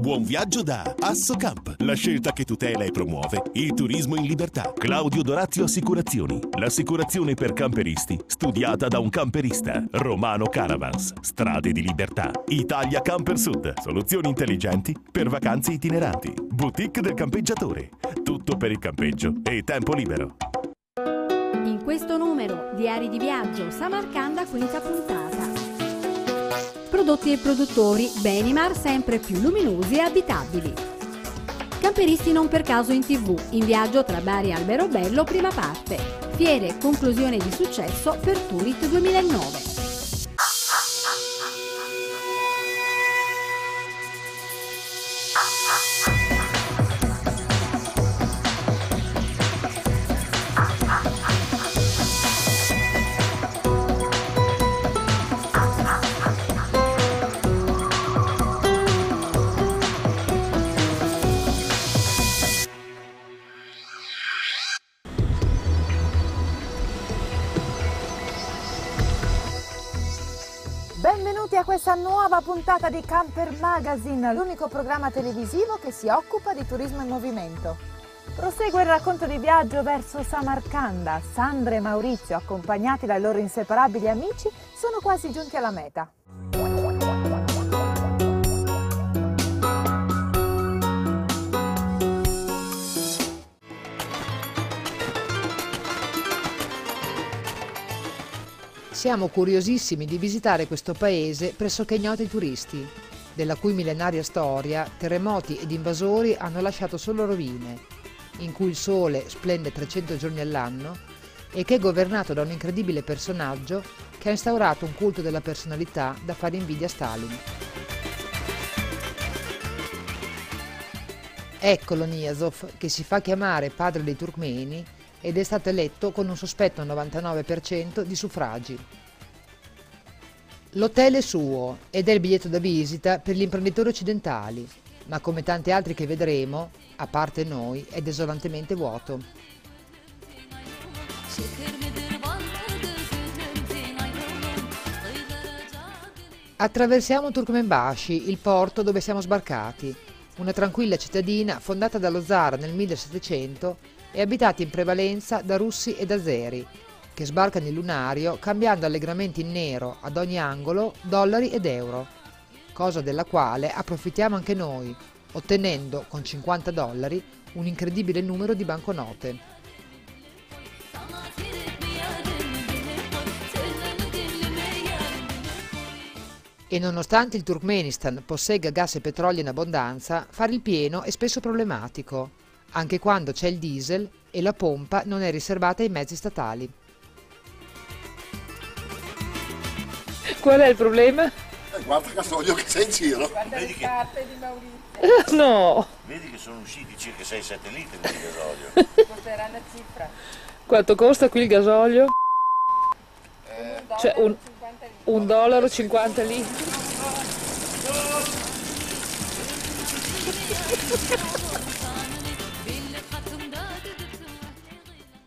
Buon viaggio da Assocamp, la scelta che tutela e promuove il turismo in libertà. Claudio Dorazio Assicurazioni, l'assicurazione per camperisti, studiata da un camperista. Romano Caravans, strade di libertà. Italia Camper Sud, soluzioni intelligenti per vacanze itineranti. Boutique del campeggiatore, tutto per il campeggio e tempo libero. In questo numero, Diari di Viaggio, Samarcanda, quinta puntata. Prodotti e produttori, Benimar sempre più luminosi e abitabili. Camperisti non per caso in tv, in viaggio tra Bari e Alberobello, prima parte. Fiere, conclusione di successo per Turit 2009. Nuova puntata di Camper Magazine, l'unico programma televisivo che si occupa di turismo in movimento. Prosegue il racconto di viaggio verso Samarcanda. Sandra e Maurizio, accompagnati dai loro inseparabili amici, sono quasi giunti alla meta. Siamo curiosissimi di visitare questo paese pressoché ignoto ai turisti, della cui millenaria storia terremoti ed invasori hanno lasciato solo rovine, in cui il sole splende 300 giorni all'anno e che è governato da un incredibile personaggio che ha instaurato un culto della personalità da fare invidia a Stalin. Eccolo Niazov, che si fa chiamare padre dei turkmeni ed è stato eletto con un sospetto 99% di suffragi. L'hotel è suo ed è il biglietto da visita per gli imprenditori occidentali, ma come tanti altri che vedremo, a parte noi, è desolantemente vuoto. Attraversiamo Turkmenbashi, il porto dove siamo sbarcati, una tranquilla cittadina fondata dallo zar nel 1700 e abitata in prevalenza da russi ed azeri, che sbarcano il lunario cambiando allegramente in nero ad ogni angolo dollari ed euro, cosa della quale approfittiamo anche noi, ottenendo con 50 dollari un incredibile numero di banconote. E nonostante il Turkmenistan possegga gas e petrolio in abbondanza, fare il pieno è spesso problematico, anche quando c'è il diesel e la pompa non è riservata ai mezzi statali. Qual è il problema? Eh, guarda Castoglio che sei in giro. Guarda Vedi le che- scarpe di Maurizio, No, Vedi che sono usciti circa 6-7 litri di gasolio. costerà una cifra. quanto costa qui il gasolio? Cioè un, 50 litri. un dollaro 50 litri.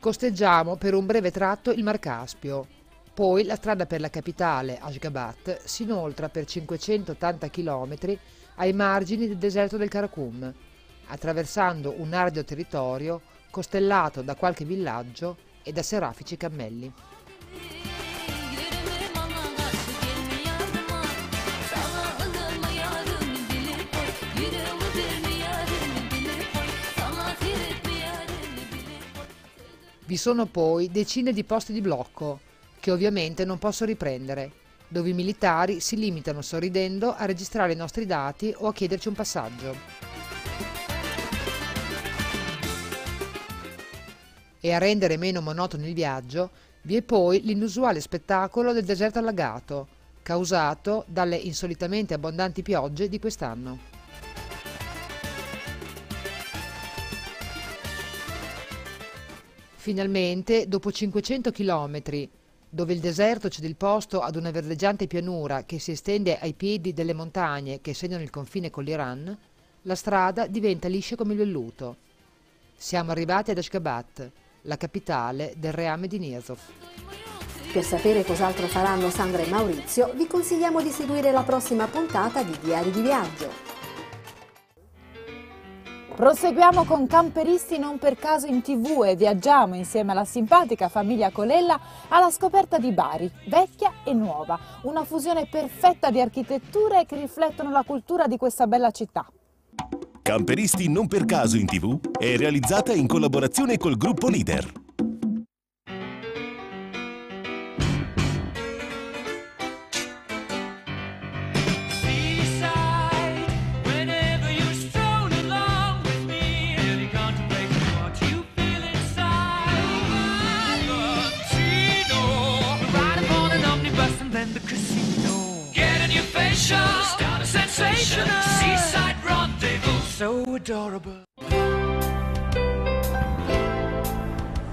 Costeggiamo per un breve tratto il Mar Caspio. Poi la strada per la capitale, Ashgabat, si inoltra per 580 km ai margini del deserto del Karakum, attraversando un arduo territorio costellato da qualche villaggio e da serafici cammelli. Vi sono poi decine di posti di blocco, che ovviamente non posso riprendere, dove i militari si limitano sorridendo a registrare i nostri dati o a chiederci un passaggio. E a rendere meno monotono il viaggio, vi è poi l'inusuale spettacolo del deserto allagato, causato dalle insolitamente abbondanti piogge di quest'anno. Finalmente, dopo 500 chilometri, dove il deserto cede il posto ad una verdeggiante pianura che si estende ai piedi delle montagne che segnano il confine con l'Iran, la strada diventa liscia come il velluto. Siamo arrivati ad Ashgabat, la capitale del reame di Niazov. Per sapere cos'altro faranno Sandra e Maurizio, vi consigliamo di seguire la prossima puntata di Diari di Viaggio. Proseguiamo con Camperisti non per caso in tv e viaggiamo insieme alla simpatica famiglia Colella alla scoperta di Bari, vecchia e nuova, una fusione perfetta di architetture che riflettono la cultura di questa bella città. Camperisti non per caso in tv è realizzata in collaborazione col gruppo Leader.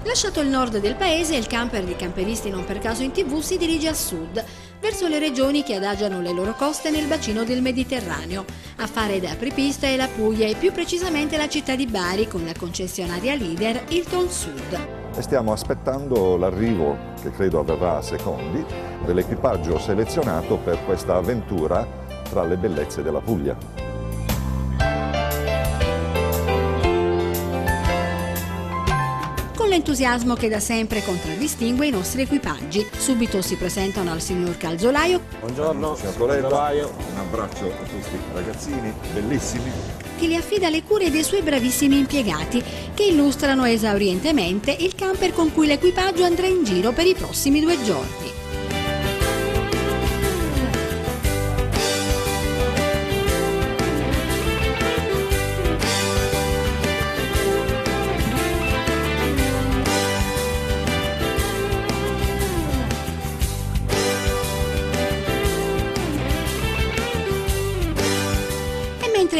Lasciato il nord del paese, il camper di Camperisti non per caso in tv si dirige a sud, verso le regioni che adagiano le loro coste nel bacino del Mediterraneo. A fare da apripista è la Puglia e più precisamente la città di Bari con la concessionaria leader Hilton Sud. E stiamo aspettando l'arrivo, che credo avverrà a secondi, dell'equipaggio selezionato per questa avventura tra le bellezze della Puglia. con l'entusiasmo che da sempre contraddistingue i nostri equipaggi. Subito si presentano al signor Calzolaio. Buongiorno, signor Calzolaio. Un abbraccio a questi ragazzini bellissimi. Che li affida le cure dei suoi bravissimi impiegati, che illustrano esaurientemente il camper con cui l'equipaggio andrà in giro per i prossimi due giorni.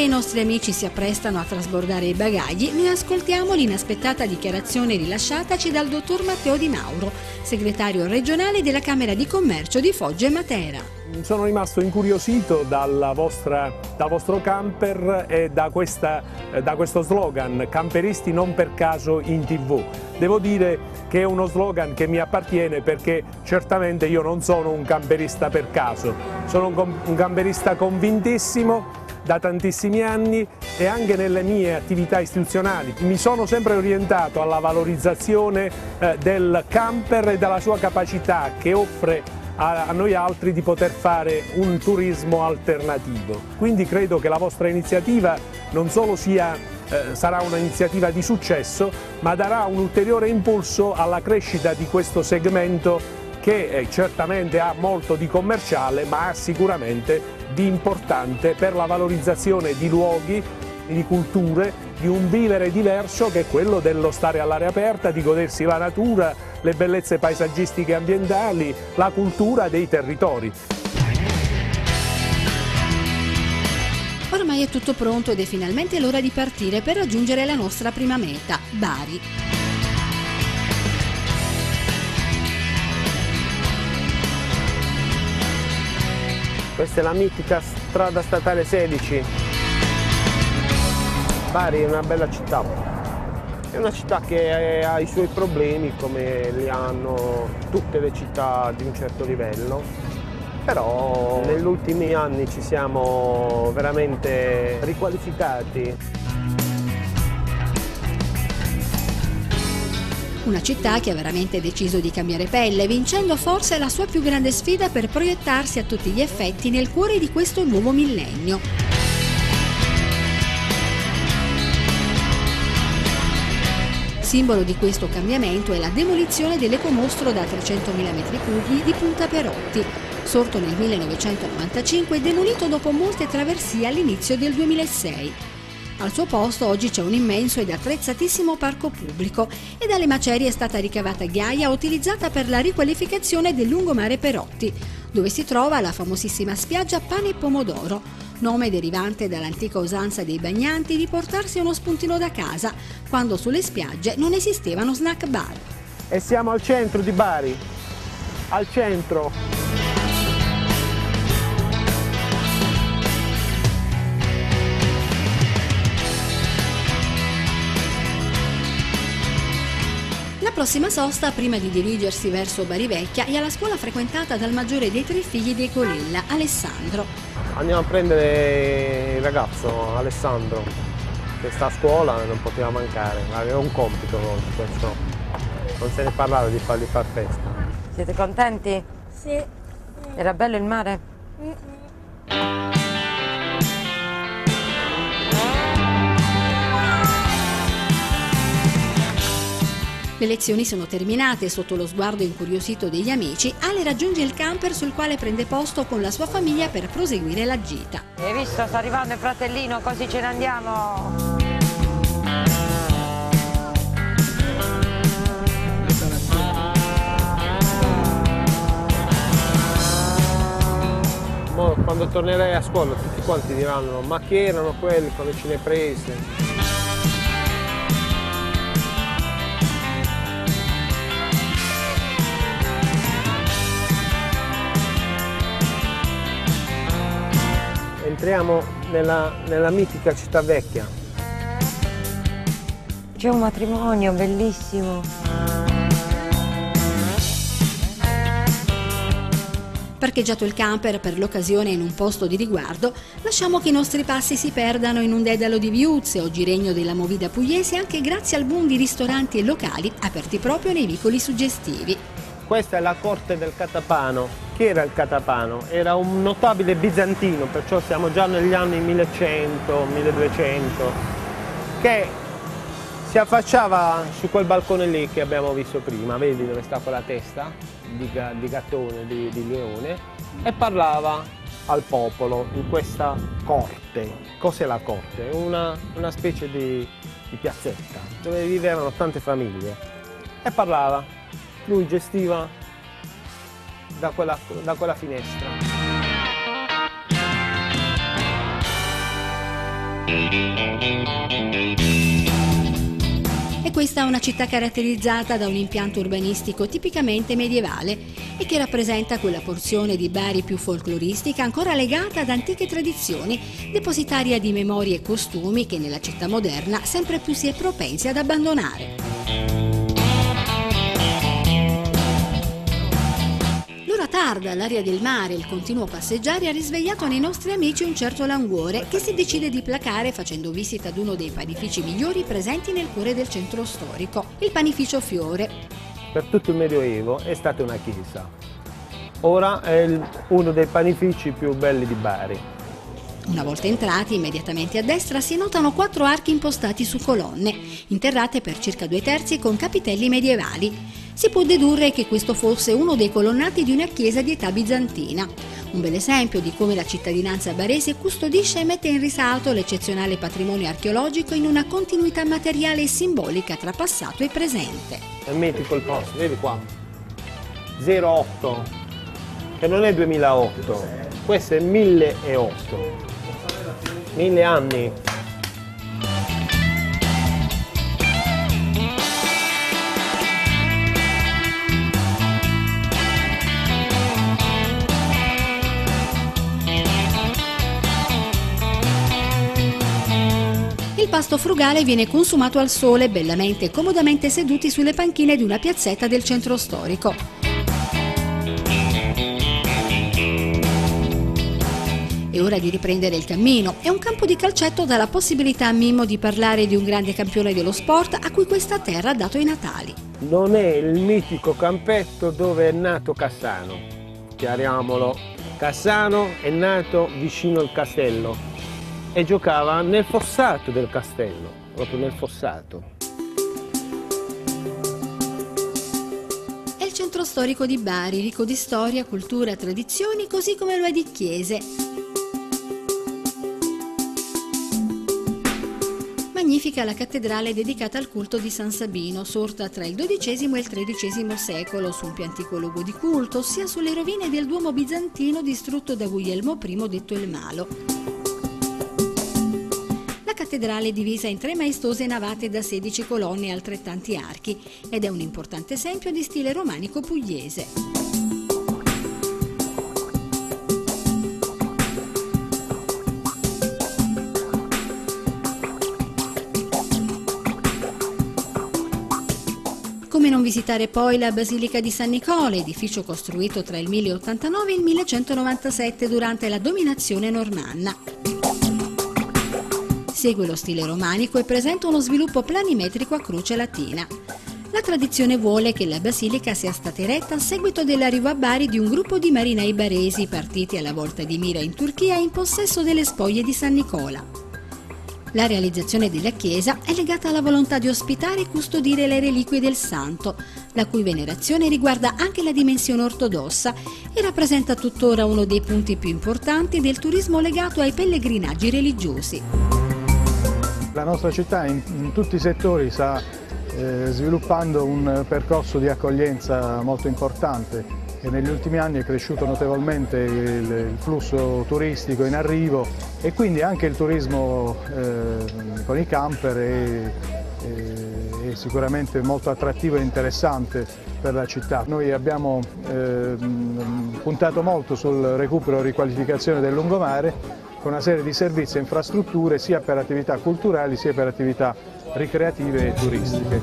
I nostri amici si apprestano a trasbordare i bagagli, ne ascoltiamo l'inaspettata dichiarazione rilasciataci dal dottor Matteo Di Mauro, segretario regionale della Camera di Commercio di Foggia e Matera. Sono rimasto incuriosito vostra, dal vostro camper e da, questa, da questo slogan Camperisti non per caso in tv. Devo dire che è uno slogan che mi appartiene perché certamente io non sono un camperista per caso, sono un camperista convintissimo da tantissimi anni e anche nelle mie attività istituzionali. Mi sono sempre orientato alla valorizzazione eh, del camper e della sua capacità che offre a, noi altri di poter fare un turismo alternativo. Quindi credo che la vostra iniziativa non solo sia eh, sarà un'iniziativa di successo, ma darà un ulteriore impulso alla crescita di questo segmento che eh, certamente ha molto di commerciale, ma ha sicuramente di importante per la valorizzazione di luoghi, di culture, di un vivere diverso che è quello dello stare all'aria aperta, di godersi la natura, le bellezze paesaggistiche e ambientali, la cultura dei territori. Ormai è tutto pronto ed è finalmente l'ora di partire per raggiungere la nostra prima meta, Bari. Questa è la mitica strada statale 16. Bari è una bella città. È una città che ha i suoi problemi come li hanno tutte le città di un certo livello, però negli ultimi anni ci siamo veramente riqualificati. Una città che ha veramente deciso di cambiare pelle, vincendo forse la sua più grande sfida per proiettarsi a tutti gli effetti nel cuore di questo nuovo millennio. Simbolo di questo cambiamento è la demolizione dell'ecomostro da 300.000 m3 di Punta Perotti, sorto nel 1995 e demolito dopo molte traversie all'inizio del 2006. Al suo posto oggi c'è un immenso ed attrezzatissimo parco pubblico e dalle macerie è stata ricavata ghiaia utilizzata per la riqualificazione del lungomare Perotti, dove si trova la famosissima spiaggia Pane e Pomodoro, nome derivante dall'antica usanza dei bagnanti di portarsi uno spuntino da casa, quando sulle spiagge non esistevano snack bar. E siamo al centro di Bari, al centro. Prossima sosta, prima di dirigersi verso Bari Vecchia, è alla scuola frequentata dal maggiore dei tre figli dei Colella, Alessandro. Andiamo a prendere il ragazzo, Alessandro. che sta a scuola non poteva mancare, aveva un compito oggi, perciò non se ne parlava di fargli far festa. Siete contenti? Sì. Era bello il mare? Le lezioni sono terminate sotto lo sguardo incuriosito degli amici. Ale raggiunge il camper sul quale prende posto con la sua famiglia per proseguire la gita. Hai visto? Sta arrivando il fratellino, così ce ne andiamo. Mo quando tornerai a scuola tutti quanti diranno ma chi erano quelli quando ce le prese? Entriamo nella, nella mitica città vecchia. C'è un matrimonio bellissimo. Parcheggiato il camper per l'occasione in un posto di riguardo, lasciamo che i nostri passi si perdano in un dedalo di viuzze, oggi regno della movida pugliese, anche grazie al boom di ristoranti e locali aperti proprio nei vicoli suggestivi. Questa è la corte del Catapano. Chi era il Catapano? Era un notabile bizantino, perciò siamo già negli anni 1100-1200, che si affacciava su quel balcone lì che abbiamo visto prima, vedi dove sta quella testa di, di gattone, di, di leone, e parlava al popolo in questa corte. Cos'è la corte? Una, una specie di, di piazzetta dove vivevano tante famiglie e parlava. Lui gestiva da quella, da quella finestra. E questa è una città caratterizzata da un impianto urbanistico tipicamente medievale e che rappresenta quella porzione di Bari più folcloristica ancora legata ad antiche tradizioni, depositaria di memorie e costumi che nella città moderna sempre più si è propensi ad abbandonare. Tarda, l'aria del mare, il continuo passeggiare ha risvegliato nei nostri amici un certo languore che si decide di placare facendo visita ad uno dei panifici migliori presenti nel cuore del centro storico, il panificio Fiore. Per tutto il Medioevo è stata una chiesa. Ora è uno dei panifici più belli di Bari. Una volta entrati, immediatamente a destra si notano quattro archi impostati su colonne, interrate per circa due terzi con capitelli medievali. Si può dedurre che questo fosse uno dei colonnati di una chiesa di età bizantina. Un bel esempio di come la cittadinanza barese custodisce e mette in risalto l'eccezionale patrimonio archeologico in una continuità materiale e simbolica tra passato e presente. È mitico il posto, vedi qua. 08, che non è 2008, questo è 1008. Mille anni. Pasto frugale viene consumato al sole, bellamente e comodamente seduti sulle panchine di una piazzetta del centro storico. È ora di riprendere il cammino e un campo di calcetto dà la possibilità a Mimmo di parlare di un grande campione dello sport a cui questa terra ha dato i natali. Non è il mitico campetto dove è nato Cassano. Chiariamolo. Cassano è nato vicino al castello e giocava nel fossato del castello, proprio nel fossato. È il centro storico di Bari, ricco di storia, cultura, tradizioni, così come lo è di chiese. Magnifica la cattedrale dedicata al culto di San Sabino, sorta tra il XII e il XIII secolo su un più antico luogo di culto, ossia sulle rovine del Duomo bizantino distrutto da Guglielmo I detto il Malo. Cattedrale divisa in tre maestose navate da 16 colonne e altrettanti archi ed è un importante esempio di stile romanico pugliese. Come non visitare poi la Basilica di San Nicola, edificio costruito tra il 1089 e il 1197 durante la dominazione normanna. Segue lo stile romanico e presenta uno sviluppo planimetrico a croce latina. La tradizione vuole che la basilica sia stata eretta a seguito dell'arrivo a Bari di un gruppo di marinai baresi partiti alla volta di Mira in Turchia in possesso delle spoglie di San Nicola. La realizzazione della chiesa è legata alla volontà di ospitare e custodire le reliquie del santo, la cui venerazione riguarda anche la dimensione ortodossa e rappresenta tuttora uno dei punti più importanti del turismo legato ai pellegrinaggi religiosi. La nostra città in, in tutti i settori sta eh, sviluppando un percorso di accoglienza molto importante e negli ultimi anni è cresciuto notevolmente il, il flusso turistico in arrivo e quindi anche il turismo eh, con i camper è, è, è, sicuramente molto attrattivo e interessante per la città. Noi abbiamo eh, puntato molto sul recupero e riqualificazione del lungomare con una serie di servizi e infrastrutture sia per attività culturali sia per attività ricreative e turistiche.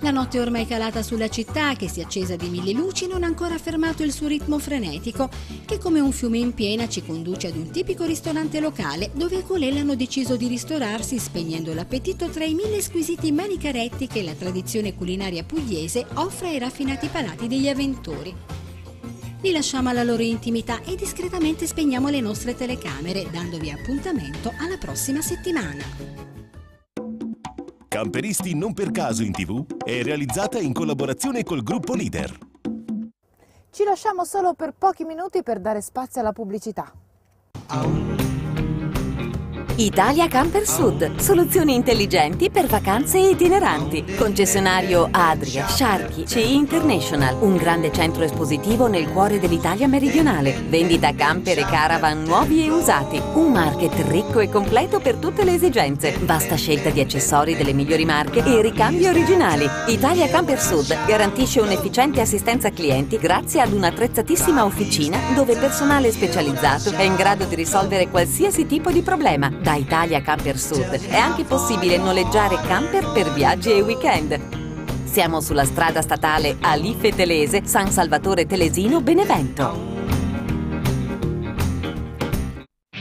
La notte ormai calata sulla città, che si è accesa di mille luci, non ha ancora fermato il suo ritmo frenetico, che come un fiume in piena ci conduce ad un tipico ristorante locale dove i colelli hanno deciso di ristorarsi spegnendo l'appetito tra i mille squisiti manicaretti che la tradizione culinaria pugliese offre ai raffinati palati degli avventori. Li lasciamo alla loro intimità e discretamente spegniamo le nostre telecamere, dandovi appuntamento alla prossima settimana. Camperisti non per caso in tv è realizzata in collaborazione col gruppo Leader. Ci lasciamo solo per pochi minuti per dare spazio alla pubblicità. Italia Camper Sud, soluzioni intelligenti per vacanze itineranti. Concessionario Adria, Sharky, CI International, un grande centro espositivo nel cuore dell'Italia meridionale. Vendita camper e caravan nuovi e usati. Un market ricco e completo per tutte le esigenze. Vasta scelta di accessori delle migliori marche e ricambi originali. Italia Camper Sud garantisce un'efficiente assistenza clienti grazie ad un'attrezzatissima officina dove personale specializzato è in grado di risolvere qualsiasi tipo di problema da Italia Camper Sud è anche possibile noleggiare camper per viaggi e weekend. Siamo sulla strada statale Alife Telese, San Salvatore Telesino, Benevento.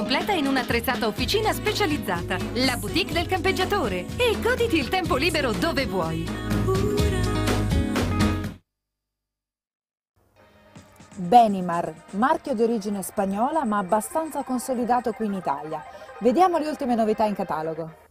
completa in un'attrezzata officina specializzata. La boutique del campeggiatore. E goditi il tempo libero dove vuoi. Benimar, marchio di origine spagnola ma abbastanza consolidato qui in Italia. Vediamo le ultime novità in catalogo.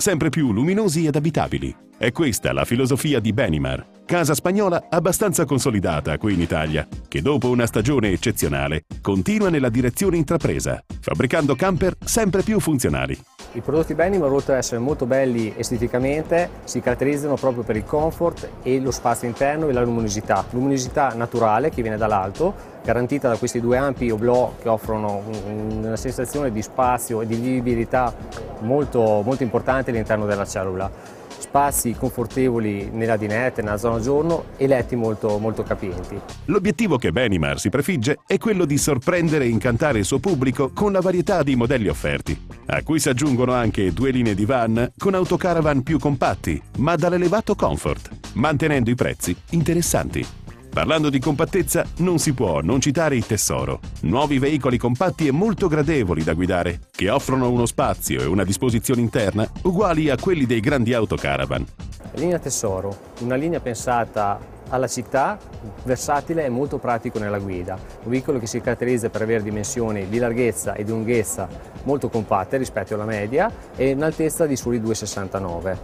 Sempre più luminosi ed abitabili. È questa la filosofia di Benimar, casa spagnola abbastanza consolidata qui in Italia, che dopo una stagione eccezionale continua nella direzione intrapresa, fabbricando camper sempre più funzionali. I prodotti Benimar, oltre ad essere molto belli esteticamente, si caratterizzano proprio per il comfort e lo spazio interno e la luminosità. Luminosità naturale che viene dall'alto, garantita da questi due ampi oblò che offrono una sensazione di spazio e di vivibilità molto, molto importante all'interno della cellula spazi confortevoli nella dinette, nella zona giorno e letti molto, molto capienti. L'obiettivo che Benimar si prefigge è quello di sorprendere e incantare il suo pubblico con la varietà di modelli offerti, a cui si aggiungono anche due linee di van con autocaravan più compatti, ma dall'elevato comfort, mantenendo i prezzi interessanti. Parlando di compattezza, non si può non citare il Tessoro. Nuovi veicoli compatti e molto gradevoli da guidare, che offrono uno spazio e una disposizione interna uguali a quelli dei grandi autocaravan. Linea Tesoro, una linea pensata alla città, versatile e molto pratico nella guida. Un veicolo che si caratterizza per avere dimensioni di larghezza e di lunghezza molto compatte rispetto alla media e un'altezza di soli 2,69,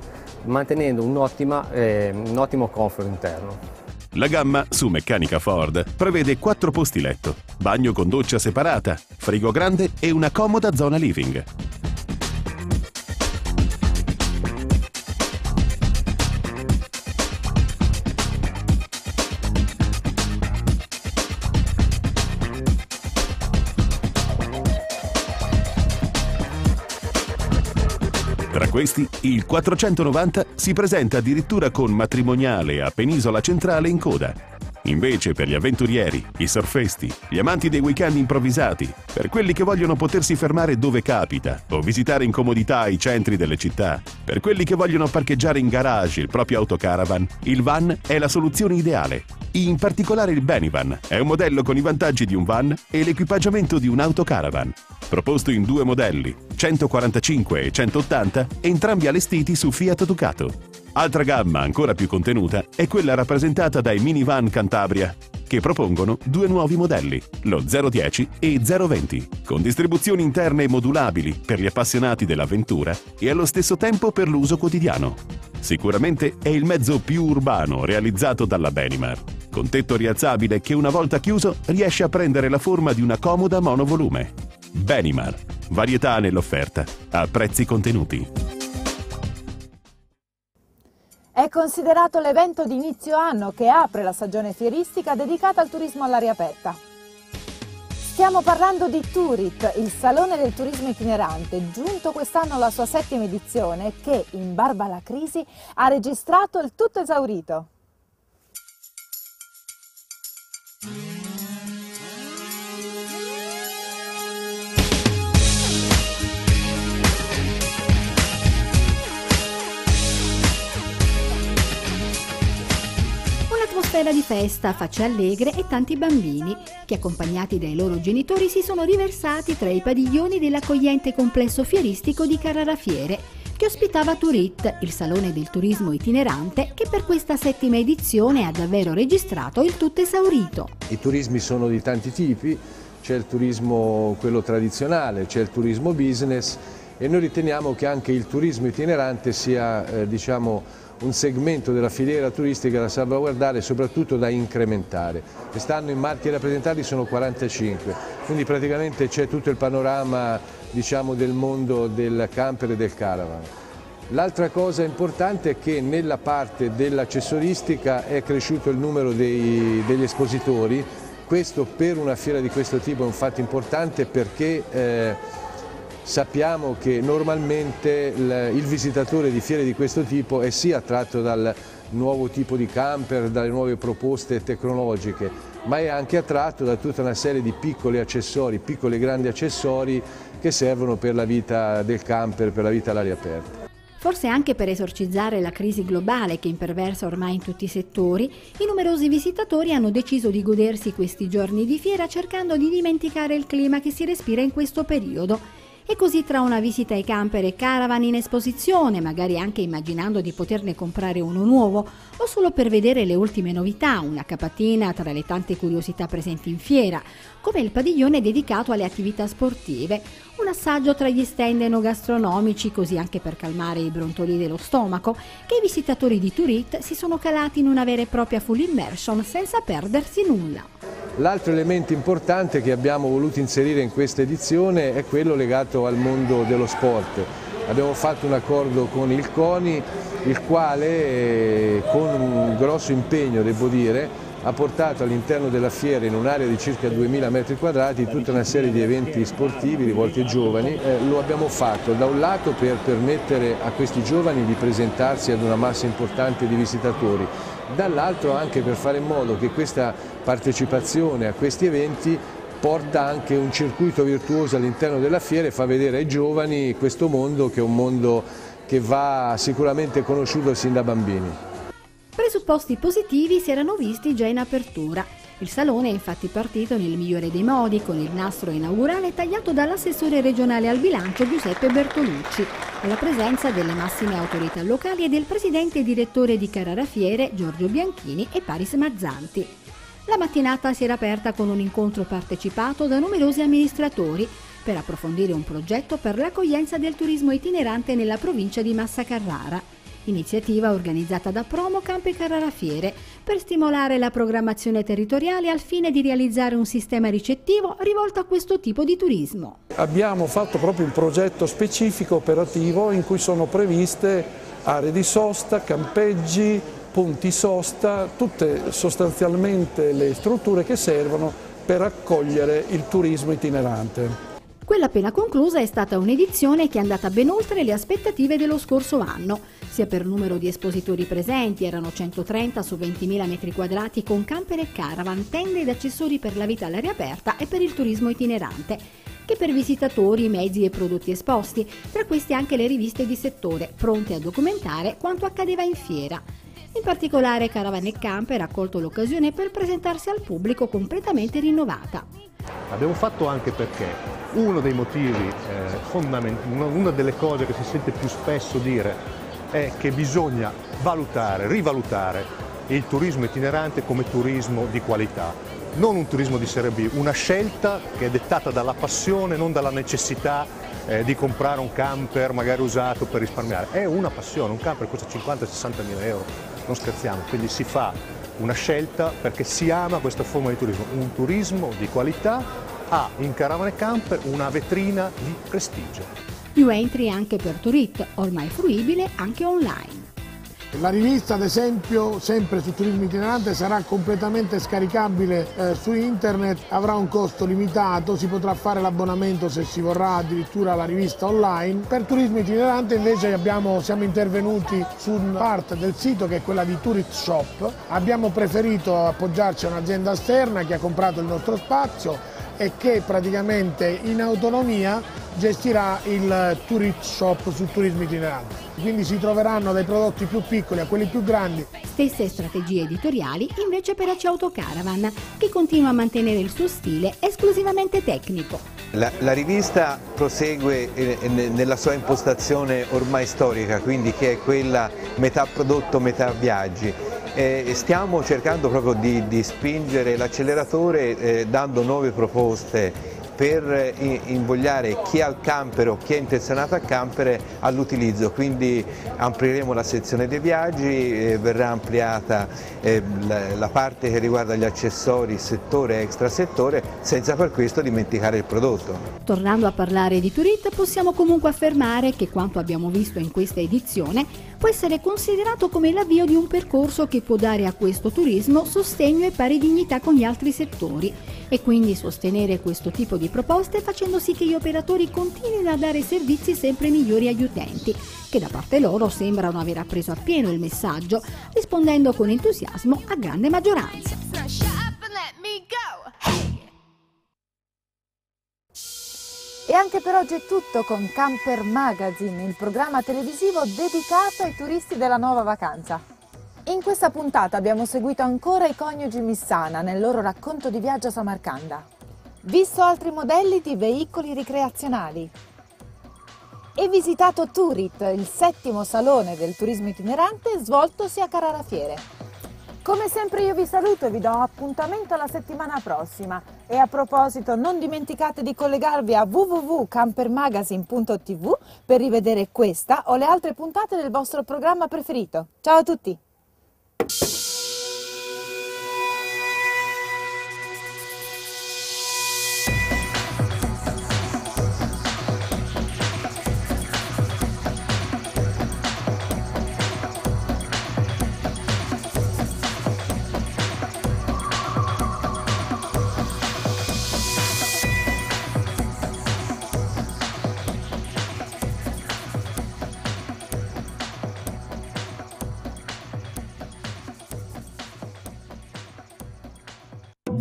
mantenendo un, eh, un ottimo comfort interno. La gamma su meccanica Ford prevede 4 posti letto, bagno con doccia separata, frigo grande e una comoda zona living. Questi, il 490 si presenta addirittura con matrimoniale a Penisola Centrale in coda. Invece per gli avventurieri, i surfisti, gli amanti dei weekend improvvisati, per quelli che vogliono potersi fermare dove capita o visitare in comodità i centri delle città, per quelli che vogliono parcheggiare in garage il proprio autocaravan, il van è la soluzione ideale. In particolare il Benivan è un modello con i vantaggi di un van e l'equipaggiamento di un autocaravan. Proposto in due modelli, 145 e 180, entrambi allestiti su Fiat Ducato. Altra gamma ancora più contenuta è quella rappresentata dai minivan Cantabria, che propongono due nuovi modelli, lo 010 e 020, con distribuzioni interne modulabili per gli appassionati dell'avventura e allo stesso tempo per l'uso quotidiano. Sicuramente è il mezzo più urbano realizzato dalla Benimar, con tetto rialzabile che una volta chiuso riesce a prendere la forma di una comoda monovolume. Benimar, varietà nell'offerta, a prezzi contenuti. È considerato l'evento di inizio anno che apre la stagione fieristica dedicata al turismo all'aria aperta. Stiamo parlando di Turit, il salone del turismo itinerante, giunto quest'anno alla sua settima edizione che, in barba alla crisi, ha registrato il tutto esaurito. Un'atmosfera di festa, facce allegre e tanti bambini che accompagnati dai loro genitori si sono riversati tra i padiglioni dell'accogliente complesso fieristico di Carrara Fiere che ospitava Turit, il salone del turismo itinerante che per questa settima edizione ha davvero registrato il tutto esaurito. I turismi sono di tanti tipi, c'è il turismo quello tradizionale, c'è il turismo business e noi riteniamo che anche il turismo itinerante sia eh, diciamo, un segmento della filiera turistica da salvaguardare e soprattutto da incrementare. Quest'anno i marchi rappresentati sono 45, quindi praticamente c'è tutto il panorama diciamo, del mondo del camper e del caravan. L'altra cosa importante è che nella parte dell'accessoristica è cresciuto il numero dei, degli espositori, questo per una fiera di questo tipo è un fatto importante perché eh, sappiamo che normalmente il, visitatore di fiere di questo tipo è sì attratto dal nuovo tipo di camper, dalle nuove proposte tecnologiche, ma è anche attratto da tutta una serie di piccoli accessori, piccoli e grandi accessori che servono per la vita del camper, per la vita all'aria aperta. Forse anche per esorcizzare la crisi globale che imperversa ormai in tutti i settori, i numerosi visitatori hanno deciso di godersi questi giorni di fiera cercando di dimenticare il clima che si respira in questo periodo e così tra una visita ai camper e caravan in esposizione, magari anche immaginando di poterne comprare uno nuovo, o solo per vedere le ultime novità, una capatina tra le tante curiosità presenti in fiera, come il padiglione dedicato alle attività sportive, un assaggio tra gli stand enogastronomici, così anche per calmare i brontoli dello stomaco, che i visitatori di Turit si sono calati in una vera e propria full immersion senza perdersi nulla. L'altro elemento importante che abbiamo voluto inserire in questa edizione è quello legato al mondo dello sport. Abbiamo fatto un accordo con il CONI, il quale eh, con un grosso impegno, devo dire, ha portato all'interno della fiera, in un'area di circa 2000 metri quadrati, tutta una serie di eventi sportivi rivolti ai giovani. Eh, lo abbiamo fatto da un lato per permettere a questi giovani di presentarsi ad una massa importante di visitatori, dall'altro anche per fare in modo che questa partecipazione a questi eventi porta anche un circuito virtuoso all'interno della fiera e fa vedere ai giovani questo mondo che è un mondo che va sicuramente conosciuto sin da bambini. Presupposti positivi si erano visti già in apertura. Il salone è infatti partito nel migliore dei modi con il nastro inaugurale tagliato dall'assessore regionale al bilancio Giuseppe Bertolucci, alla presenza delle massime autorità locali e del presidente e direttore di Carrara Fiere Giorgio Bianchini e Paris Mazzanti. La mattinata si era aperta con un incontro partecipato da numerosi amministratori per approfondire un progetto per l'accoglienza del turismo itinerante nella provincia di Massa Carrara iniziativa organizzata da Promocamp e Carrara Fiere per stimolare la programmazione territoriale al fine di realizzare un sistema ricettivo rivolto a questo tipo di turismo. Abbiamo fatto proprio un progetto specifico operativo in cui sono previste aree di sosta, campeggi, punti sosta, tutte sostanzialmente le strutture che servono per accogliere il turismo itinerante. Quella appena conclusa è stata un'edizione che è andata ben oltre le aspettative dello scorso anno, sia per numero di espositori presenti, erano 130 su 20.000 metri quadrati con camper e caravan, tende ed accessori per la vita all'aria aperta e per il turismo itinerante, che per visitatori, mezzi e prodotti esposti, tra questi anche le riviste di settore, pronte a documentare quanto accadeva in fiera. In particolare Caravan e Camper ha colto l'occasione per presentarsi al pubblico completamente rinnovata. L'abbiamo fatto anche perché uno dei motivi eh, fondamentali, una delle cose che si sente più spesso dire è che bisogna valutare, rivalutare il turismo itinerante come turismo di qualità, non un turismo di serie B, una scelta che è dettata dalla passione, non dalla necessità eh, di comprare un camper magari usato per risparmiare, è una passione, un camper costa 50-60 mila euro, non scherziamo, quindi si fa una scelta perché si ama questa forma di turismo, un turismo di qualità ha in Caravane Camper una vetrina di prestigio. Più entry anche per Turit, ormai fruibile anche online. La rivista, ad esempio, sempre su turismo itinerante, sarà completamente scaricabile eh, su internet, avrà un costo limitato, si potrà fare l'abbonamento se si vorrà addirittura la rivista online. Per turismo itinerante invece abbiamo, siamo intervenuti su una parte del sito che è quella di Tourist Shop. Abbiamo preferito appoggiarci a un'azienda esterna che ha comprato il nostro spazio e che praticamente in autonomia gestirà il tourist shop sul turismo itinerante. Quindi si troveranno dai prodotti più piccoli a quelli più grandi. Stesse strategie editoriali invece per AC Autocaravan, che continua a mantenere il suo stile esclusivamente tecnico. La, la rivista prosegue eh, nella sua impostazione ormai storica, quindi che è quella metà prodotto, metà viaggi eh, stiamo cercando proprio di, di spingere l'acceleratore eh, dando nuove proposte per invogliare chi ha il camper o chi è intenzionato a campere all'utilizzo, quindi amplieremo la sezione dei viaggi, eh, verrà ampliata eh, la, parte che riguarda gli accessori settore e extrasettore senza per questo dimenticare il prodotto. Tornando a parlare di Turit possiamo comunque affermare che quanto abbiamo visto in questa edizione può essere considerato come l'avvio di un percorso che può dare a questo turismo sostegno e pari dignità con gli altri settori e quindi sostenere questo tipo di proposte facendo sì che gli operatori continuino a dare servizi sempre migliori agli utenti, che da parte loro sembrano aver appreso appieno il messaggio, rispondendo con entusiasmo a grande maggioranza. Anche per oggi è tutto con Camper Magazine, il programma televisivo dedicato ai turisti della nuova vacanza. In questa puntata abbiamo seguito ancora i coniugi Missana nel loro racconto di viaggio a Samarcanda. Visto altri modelli di veicoli ricreazionali. E visitato Turit, il settimo salone del turismo itinerante svoltosi a Carrara Fiere. Come sempre io vi saluto e vi do appuntamento la settimana prossima. E a proposito, non dimenticate di collegarvi a www.campermagazine.tv per rivedere questa o le altre puntate del vostro programma preferito. Ciao a tutti!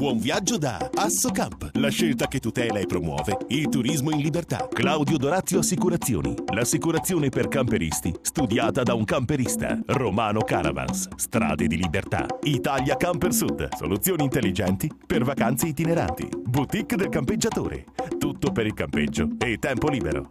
Buon viaggio da Assocamp, la scelta che tutela e promuove il turismo in libertà. Claudio Dorazio Assicurazioni, l'assicurazione per camperisti studiata da un camperista. Romano Caravans, strade di libertà. Italia Camper Sud, soluzioni intelligenti per vacanze itineranti. Boutique del campeggiatore, tutto per il campeggio e tempo libero.